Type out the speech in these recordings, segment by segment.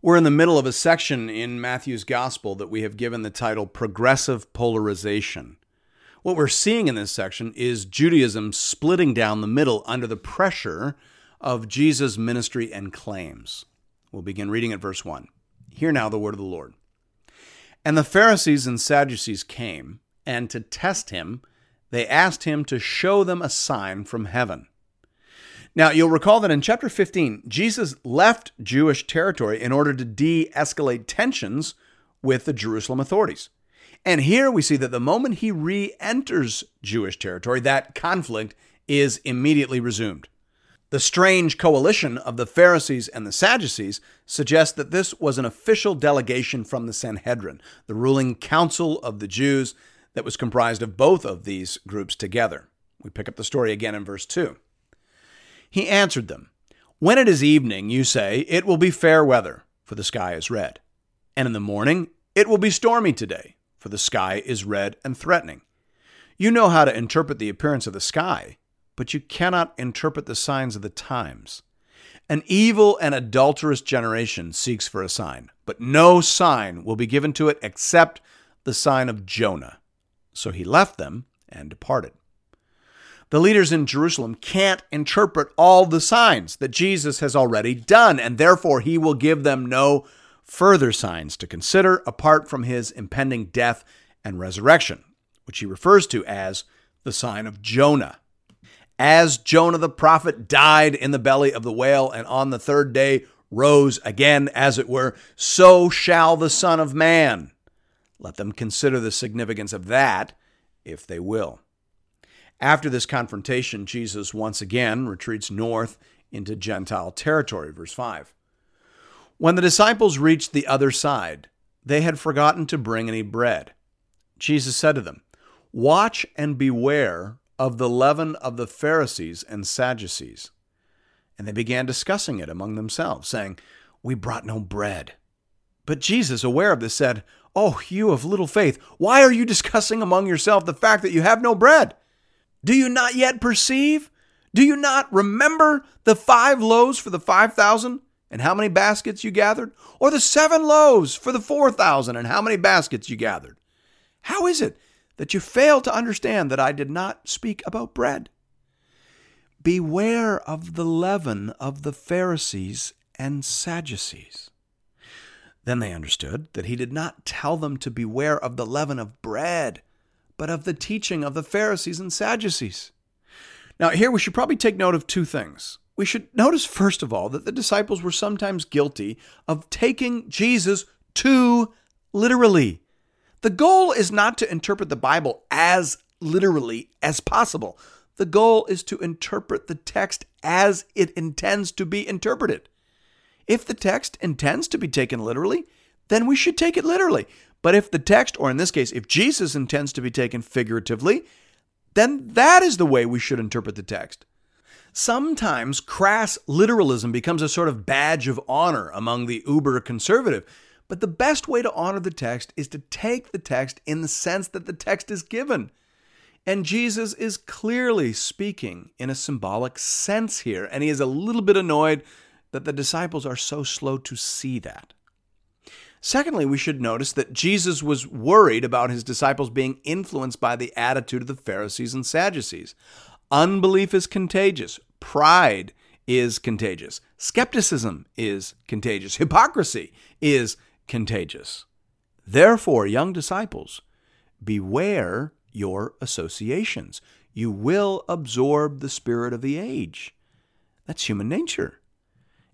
We're in the middle of a section in Matthew's Gospel that we have given the title Progressive Polarization. What we're seeing in this section is Judaism splitting down the middle under the pressure of Jesus' ministry and claims. We'll begin reading at verse 1. Hear now the word of the Lord. And the Pharisees and Sadducees came, and to test him, they asked him to show them a sign from heaven. Now, you'll recall that in chapter 15, Jesus left Jewish territory in order to de escalate tensions with the Jerusalem authorities. And here we see that the moment he re enters Jewish territory, that conflict is immediately resumed. The strange coalition of the Pharisees and the Sadducees suggests that this was an official delegation from the Sanhedrin, the ruling council of the Jews that was comprised of both of these groups together. We pick up the story again in verse 2. He answered them, When it is evening, you say, It will be fair weather, for the sky is red. And in the morning, It will be stormy today, for the sky is red and threatening. You know how to interpret the appearance of the sky, but you cannot interpret the signs of the times. An evil and adulterous generation seeks for a sign, but no sign will be given to it except the sign of Jonah. So he left them and departed. The leaders in Jerusalem can't interpret all the signs that Jesus has already done, and therefore he will give them no further signs to consider apart from his impending death and resurrection, which he refers to as the sign of Jonah. As Jonah the prophet died in the belly of the whale and on the third day rose again, as it were, so shall the Son of Man. Let them consider the significance of that if they will. After this confrontation, Jesus once again retreats north into Gentile territory. Verse 5. When the disciples reached the other side, they had forgotten to bring any bread. Jesus said to them, Watch and beware of the leaven of the Pharisees and Sadducees. And they began discussing it among themselves, saying, We brought no bread. But Jesus, aware of this, said, Oh, you of little faith, why are you discussing among yourself the fact that you have no bread? Do you not yet perceive? Do you not remember the five loaves for the five thousand and how many baskets you gathered? Or the seven loaves for the four thousand and how many baskets you gathered? How is it that you fail to understand that I did not speak about bread? Beware of the leaven of the Pharisees and Sadducees. Then they understood that he did not tell them to beware of the leaven of bread but of the teaching of the Pharisees and Sadducees. Now, here we should probably take note of two things. We should notice, first of all, that the disciples were sometimes guilty of taking Jesus too literally. The goal is not to interpret the Bible as literally as possible. The goal is to interpret the text as it intends to be interpreted. If the text intends to be taken literally, then we should take it literally. But if the text, or in this case, if Jesus intends to be taken figuratively, then that is the way we should interpret the text. Sometimes crass literalism becomes a sort of badge of honor among the uber conservative. But the best way to honor the text is to take the text in the sense that the text is given. And Jesus is clearly speaking in a symbolic sense here, and he is a little bit annoyed that the disciples are so slow to see that. Secondly, we should notice that Jesus was worried about his disciples being influenced by the attitude of the Pharisees and Sadducees. Unbelief is contagious, pride is contagious, skepticism is contagious, hypocrisy is contagious. Therefore, young disciples, beware your associations. You will absorb the spirit of the age. That's human nature.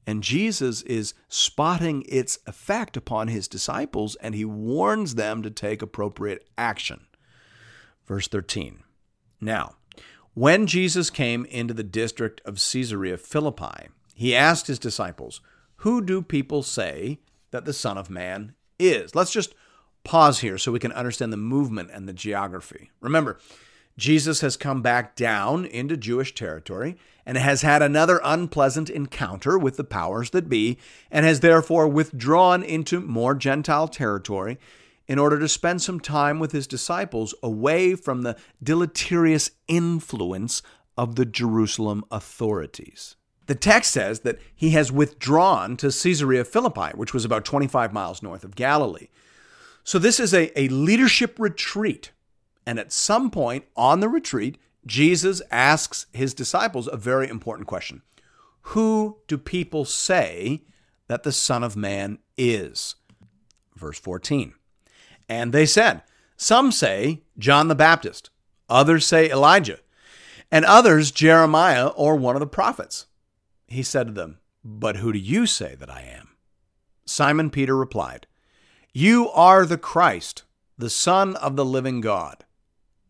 And Jesus is spotting its effect upon his disciples, and he warns them to take appropriate action. Verse 13 Now, when Jesus came into the district of Caesarea Philippi, he asked his disciples, Who do people say that the Son of Man is. Let's just pause here so we can understand the movement and the geography. Remember, Jesus has come back down into Jewish territory and has had another unpleasant encounter with the powers that be and has therefore withdrawn into more Gentile territory in order to spend some time with his disciples away from the deleterious influence of the Jerusalem authorities. The text says that he has withdrawn to Caesarea Philippi, which was about 25 miles north of Galilee. So this is a, a leadership retreat. And at some point on the retreat, Jesus asks his disciples a very important question Who do people say that the Son of Man is? Verse 14. And they said, Some say John the Baptist, others say Elijah, and others Jeremiah or one of the prophets. He said to them, But who do you say that I am? Simon Peter replied, You are the Christ, the Son of the living God.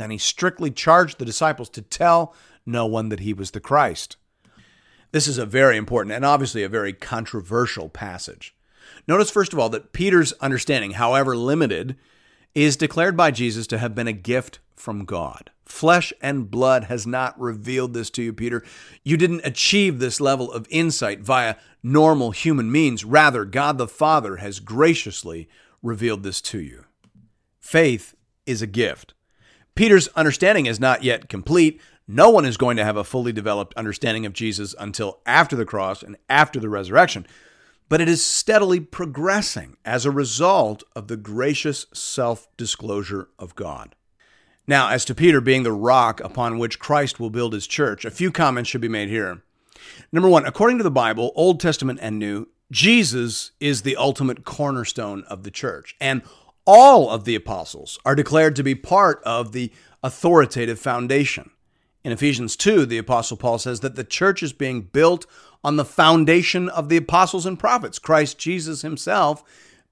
Then he strictly charged the disciples to tell no one that he was the Christ. This is a very important and obviously a very controversial passage. Notice, first of all, that Peter's understanding, however limited, is declared by Jesus to have been a gift from God. Flesh and blood has not revealed this to you, Peter. You didn't achieve this level of insight via normal human means. Rather, God the Father has graciously revealed this to you. Faith is a gift. Peter's understanding is not yet complete. No one is going to have a fully developed understanding of Jesus until after the cross and after the resurrection but it is steadily progressing as a result of the gracious self disclosure of God. Now, as to Peter being the rock upon which Christ will build his church, a few comments should be made here. Number one, according to the Bible, Old Testament and New, Jesus is the ultimate cornerstone of the church, and all of the apostles are declared to be part of the authoritative foundation. In Ephesians 2, the Apostle Paul says that the church is being built on the foundation of the apostles and prophets, Christ Jesus himself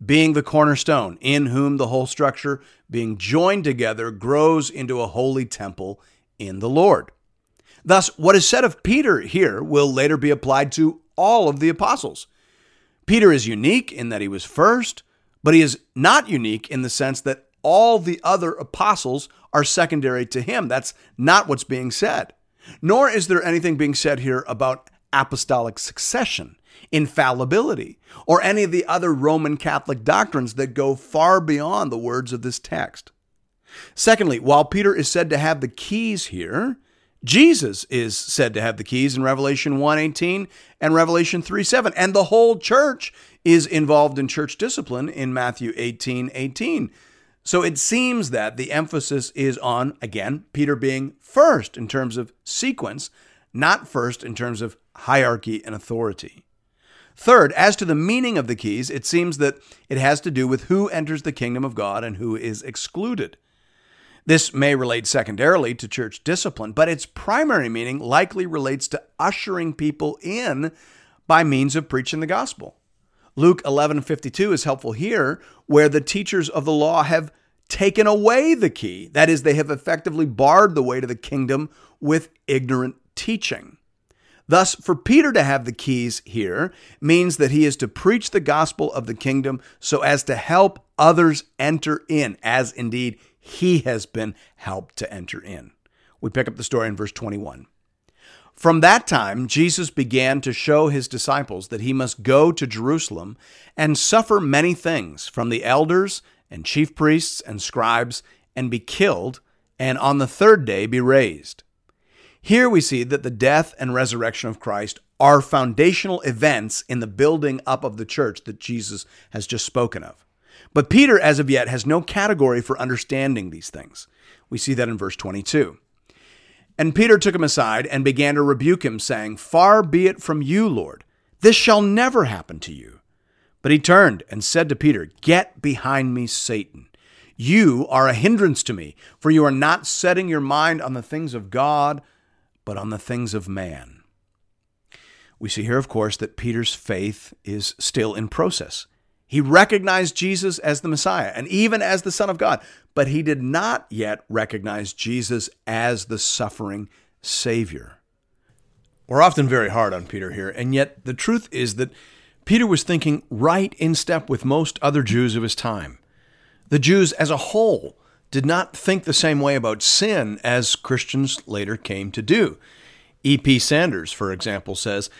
being the cornerstone, in whom the whole structure, being joined together, grows into a holy temple in the Lord. Thus, what is said of Peter here will later be applied to all of the apostles. Peter is unique in that he was first, but he is not unique in the sense that all the other apostles are secondary to him. That's not what's being said. Nor is there anything being said here about apostolic succession, infallibility, or any of the other Roman Catholic doctrines that go far beyond the words of this text. Secondly, while Peter is said to have the keys here, Jesus is said to have the keys in Revelation 1:18 and Revelation 3:7 and the whole church is involved in church discipline in Matthew 18:18. 18. So it seems that the emphasis is on again Peter being first in terms of sequence, not first in terms of hierarchy, and authority. Third, as to the meaning of the keys, it seems that it has to do with who enters the kingdom of God and who is excluded. This may relate secondarily to church discipline, but its primary meaning likely relates to ushering people in by means of preaching the gospel. Luke 11:52 is helpful here where the teachers of the law have taken away the key. That is they have effectively barred the way to the kingdom with ignorant teaching. Thus, for Peter to have the keys here means that he is to preach the gospel of the kingdom so as to help others enter in, as indeed he has been helped to enter in. We pick up the story in verse 21. From that time, Jesus began to show his disciples that he must go to Jerusalem and suffer many things from the elders and chief priests and scribes and be killed, and on the third day be raised. Here we see that the death and resurrection of Christ are foundational events in the building up of the church that Jesus has just spoken of. But Peter, as of yet, has no category for understanding these things. We see that in verse 22. And Peter took him aside and began to rebuke him, saying, Far be it from you, Lord, this shall never happen to you. But he turned and said to Peter, Get behind me, Satan. You are a hindrance to me, for you are not setting your mind on the things of God, but on the things of man. We see here, of course, that Peter's faith is still in process. He recognized Jesus as the Messiah and even as the Son of God, but he did not yet recognize Jesus as the suffering Savior. We're often very hard on Peter here, and yet the truth is that Peter was thinking right in step with most other Jews of his time. The Jews as a whole did not think the same way about sin as Christians later came to do. E.P. Sanders, for example, says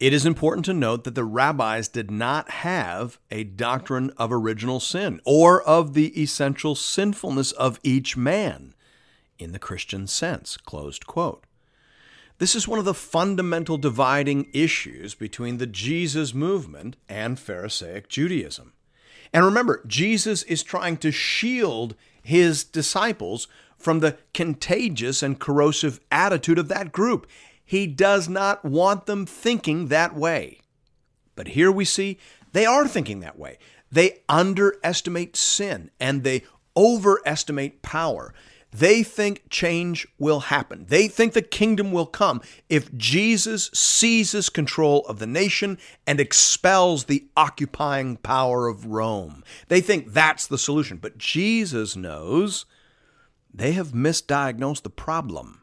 it is important to note that the rabbis did not have a doctrine of original sin or of the essential sinfulness of each man in the Christian sense. Closed quote. This is one of the fundamental dividing issues between the Jesus movement and Pharisaic Judaism. And remember, Jesus is trying to shield his disciples from the contagious and corrosive attitude of that group. He does not want them thinking that way. But here we see they are thinking that way. They underestimate sin and they overestimate power. They think change will happen. They think the kingdom will come if Jesus seizes control of the nation and expels the occupying power of Rome. They think that's the solution. But Jesus knows they have misdiagnosed the problem.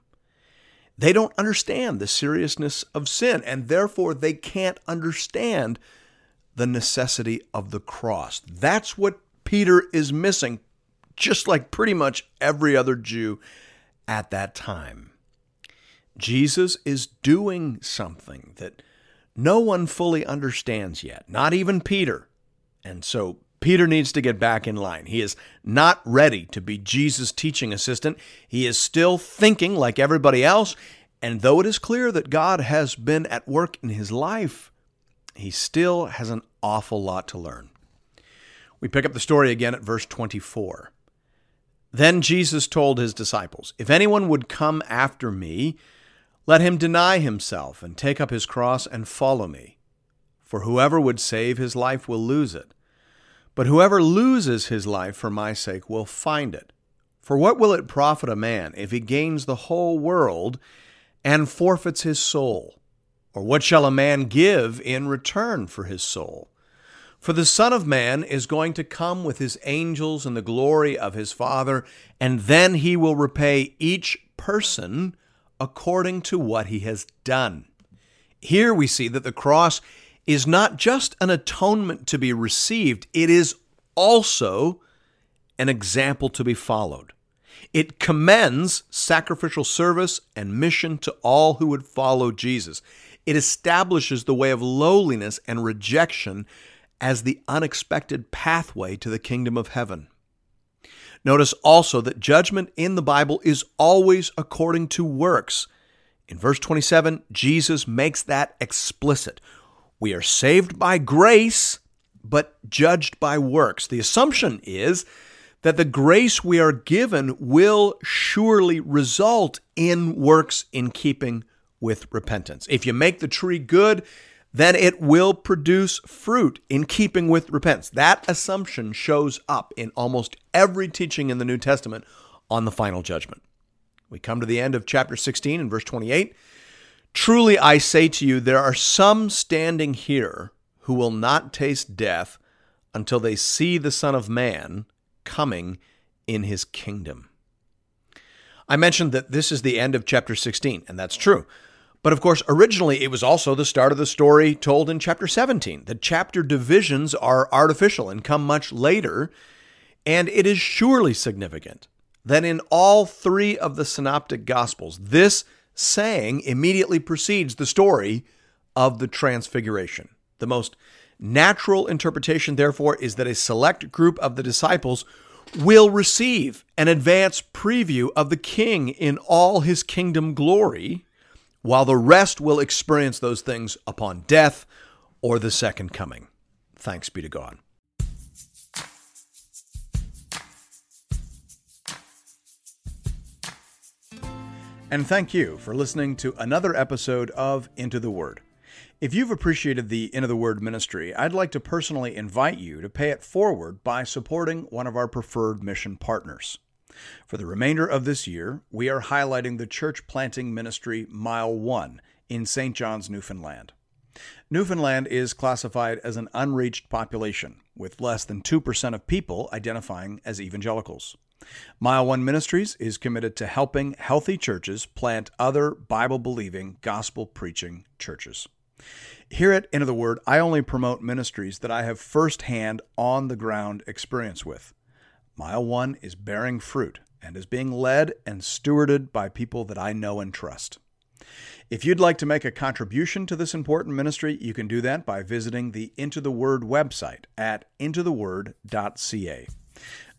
They don't understand the seriousness of sin, and therefore they can't understand the necessity of the cross. That's what Peter is missing, just like pretty much every other Jew at that time. Jesus is doing something that no one fully understands yet, not even Peter. And so Peter needs to get back in line. He is not ready to be Jesus' teaching assistant. He is still thinking like everybody else. And though it is clear that God has been at work in his life, he still has an awful lot to learn. We pick up the story again at verse 24. Then Jesus told his disciples, If anyone would come after me, let him deny himself and take up his cross and follow me. For whoever would save his life will lose it but whoever loses his life for my sake will find it. For what will it profit a man if he gains the whole world and forfeits his soul? Or what shall a man give in return for his soul? For the Son of Man is going to come with his angels in the glory of his Father, and then he will repay each person according to what he has done. Here we see that the cross is not just an atonement to be received, it is also an example to be followed. It commends sacrificial service and mission to all who would follow Jesus. It establishes the way of lowliness and rejection as the unexpected pathway to the kingdom of heaven. Notice also that judgment in the Bible is always according to works. In verse 27, Jesus makes that explicit. We are saved by grace, but judged by works. The assumption is that the grace we are given will surely result in works in keeping with repentance. If you make the tree good, then it will produce fruit in keeping with repentance. That assumption shows up in almost every teaching in the New Testament on the final judgment. We come to the end of chapter 16 and verse 28. Truly I say to you, there are some standing here who will not taste death until they see the Son of Man coming in his kingdom. I mentioned that this is the end of chapter 16, and that's true. But of course, originally it was also the start of the story told in chapter 17. The chapter divisions are artificial and come much later, and it is surely significant that in all three of the synoptic gospels, this saying immediately precedes the story of the Transfiguration. The most natural interpretation, therefore, is that a select group of the disciples will receive an advance preview of the King in all his kingdom glory, while the rest will experience those things upon death or the second coming. Thanks be to God. And thank you for listening to another episode of Into the Word. If you've appreciated the Into the Word ministry, I'd like to personally invite you to pay it forward by supporting one of our preferred mission partners. For the remainder of this year, we are highlighting the church planting ministry Mile 1 in St. John's, Newfoundland. Newfoundland is classified as an unreached population, with less than 2% of people identifying as evangelicals. Mile One Ministries is committed to helping healthy churches plant other Bible believing, gospel preaching churches. Here at Into the Word, I only promote ministries that I have firsthand on the ground experience with. Mile One is bearing fruit and is being led and stewarded by people that I know and trust. If you'd like to make a contribution to this important ministry, you can do that by visiting the Into the Word website at intotheword.ca.